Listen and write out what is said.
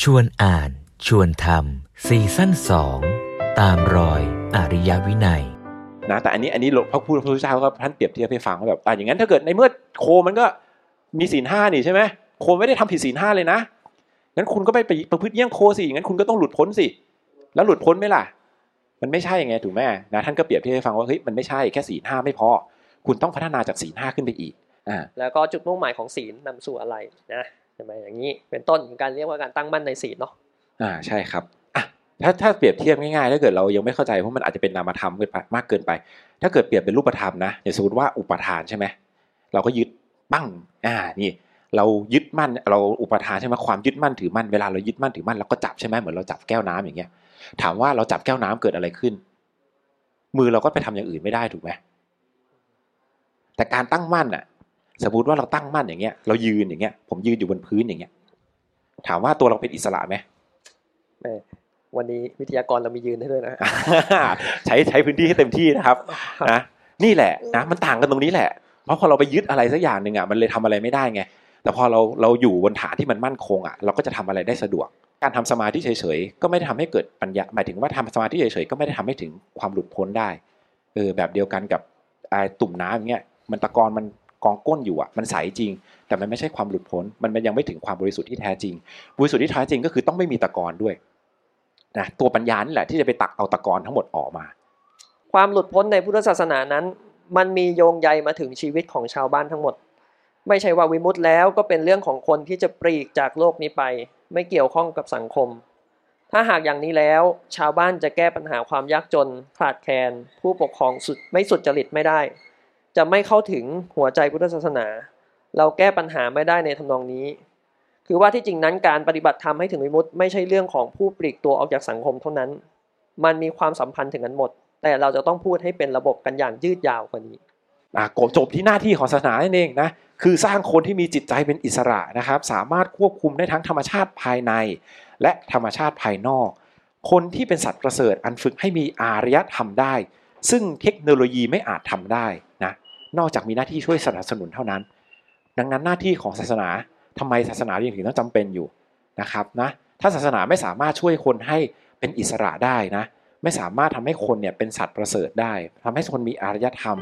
ชวนอ่านชวนทำซีซั่นสองตามรอยอริยวินัยนะแต่อันนี้อันนี้พระพูดพระพุทธเจ้าก็ท่านเปรียบเทียบให้ฟังว่าแบบอะอย่างนั้นถ้าเกิดในเมื่อโคมันก็มีศีลห้านี่ใช่ไหมโคไม่ได้ทำผิดศีลห้าเลยนะงั้นคุณก็ไปไปประพฤติเยี่ยงโคสิงั้นคุณก็ต้องหลุดพ้นสิ แล้วหลุดพ้นไหมล่ะ มันไม่ใช่ไงถูกไหมนะท่านก็เปรียบเทียบให้ฟังว่าเฮ้ยมันไม่ใช่แค่ศีลห้าไม่พอ คุณต้องพัฒนาจากศีลห้าขึ้นไปอีกอ่าแล้วก็จุดมุ่งหมายของศีลนำสู่อะไรนะใช่ไหมอย่างนี้เป็นต้นของการเรียกว่าการตั้งมั่นในศีลเนาะอ่าใช่ครับอะถ้าถ้าเปรียบเทียบง่ายๆถ้าเกิดเรายังไม่เข้าใจเพราะมันอาจจะเป็นนามธรรมเกินไปมากเกินไป ถ้าเกิดเปรียบเป็นรูปธรรมนะอย่างสมมติว่าอุปทานใช่ไหมเราก็ยึดปั้งอ่านี่ เรายึดมั่นเราอุปทานใช่ไหมความยึดมั่นถือมั่นเวลาเรายึดมั่นถือมั่นเราก็จับใช่ไหมเหมือนเราจับแก้วน้ำอย่างเงี้ย ถามว่าเราจับแก้วน้ำเกิดอะไรขึ้น มือเราก็ไปทำอย่างอื่นไม่ได้ถูกไหมแต่การตั้งมั่นอะ สมมติว่าเราตั้งมั่นอย่างเงี้ย เรายืนอย่างเงี้ย ผมยืนอยู่บนพื้นอย่างเงี้ย ถามว่าตัวเราเป็นอิสระไหมแม่วันนี้วิทยากรเรามียืนให้ด้วยนะ ใช้ใช้พื้นที่ให้เต็มที่นะครับนะนี่แหละนะมันต่างกันตรงนี้แหละ เพราะพอเราไปยึดอะไรสักอย่างหนึ่งอะมันเลยทำอะไรไม่ได้ไง แต่พอเราเราอยู่บนฐานที่มันมั่นคงอะเราก็จะทำอะไรได้สะดวก การทำสมาธิเฉยๆก็ไม่ได้ทำให้เกิดปัญญาหมายถึงว่าทำสมาธิเฉยๆก็ไม่ได้ทำให้ถึงความหลุดพ้นได้เออแบบเดียวกันกับไอ้ตุ่มน้ำอย่างเงี้ยมันตะกอนมัน กองก้นอยู่อะมันใสจริง แต่มันไม่ใช่ความหลุดพ้นมันยังไม่ถึงความบริสุทธิ์ที่แท้จริง บริสุทธิ์ที่แท้จริงก็คือต้องไม่มีตะกอนด้วยนะตัวปัญญานี่แหละที่จะไปตักเอาตะกอนทั้งหมดออกมา ความหลุดพ้นในพุทธศาสนานั้น มันมีโยงใยมาถึงชีวิตของชาวบ้านทั้งหมด ไม่ใช่ว่าวิมุตต์แล้วก็เป็นเรื่องของคนที่จะปลีกจากโลกนี้ไป ไม่เกี่ยวข้องกับสังคม ถ้าหากอย่างนี้แล้ว ชาวบ้านจะแก้ปัญหาความยากจน ขาดแคลนผู้ปกครองสุดไม่สุดจริตไม่ได้ จะไม่เข้าถึงหัวใจพุทธศาสนา เราแก้ปัญหาไม่ได้ในทำนองนี้ คือว่าที่จริงนั้นการปฏิบัติธรรมให้ถึงวิมุตต์ไม่ใช่เรื่องของผู้ปลีกตัวออกจากสังคมเท่านั้น มันมีความสัมพันธ์ถึงกันหมด แต่เราจะต้องพูดให้เป็นระบบกันอย่างยืดยาวกว่านี้อะโกจบที่หน้าที่ของศาสนานั่นเองนะคือสร้างคนที่มีจิตใจเป็นอิสระนะครับ สามารถควบคุมได้ทั้งธรรมชาติภายใน และธรรมชาติภายนอก คนที่เป็นสัตว์ประเสริฐอันฝึกให้มีอารยธรรมได้ ซึ่งเทคโนโลยีไม่อาจทำได้ นอกจากมีหน้าที่ช่วยสนับสนุนเท่านั้น ดังนั้นหน้าที่ของศาสนาทำไมศาสนายังถึงต้องจำเป็นอยู่นะครับนะถ้าศาสนาไม่สามารถช่วยคนให้เป็นอิสระได้นะไม่สามารถทำให้คนเนี่ยเป็นสัตว์ประเสริฐได้ทำให้คนมีอารยธรรม